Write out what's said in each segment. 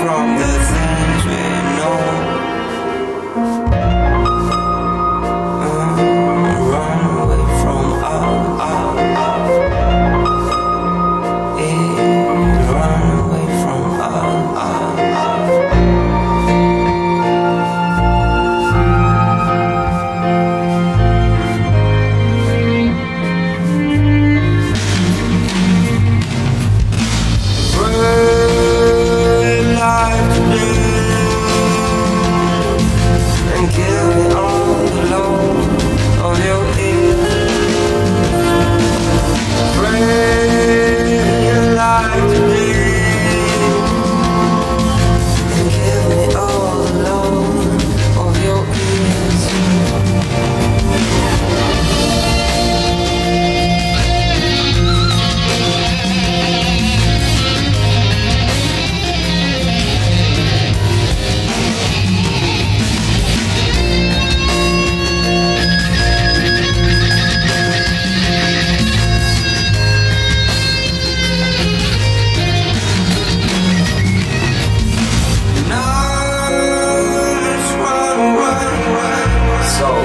from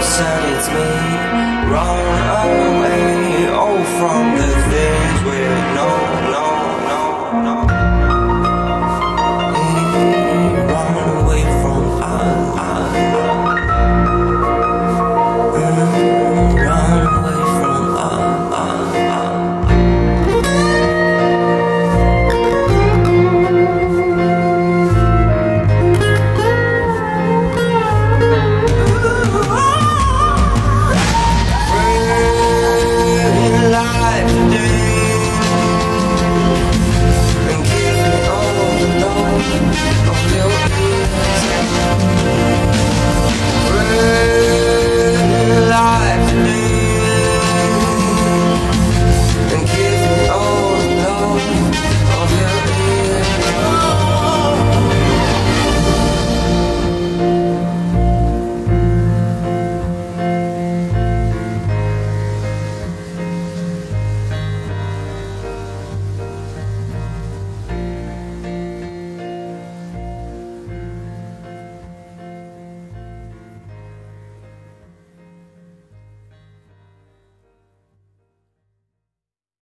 said it's me wrong.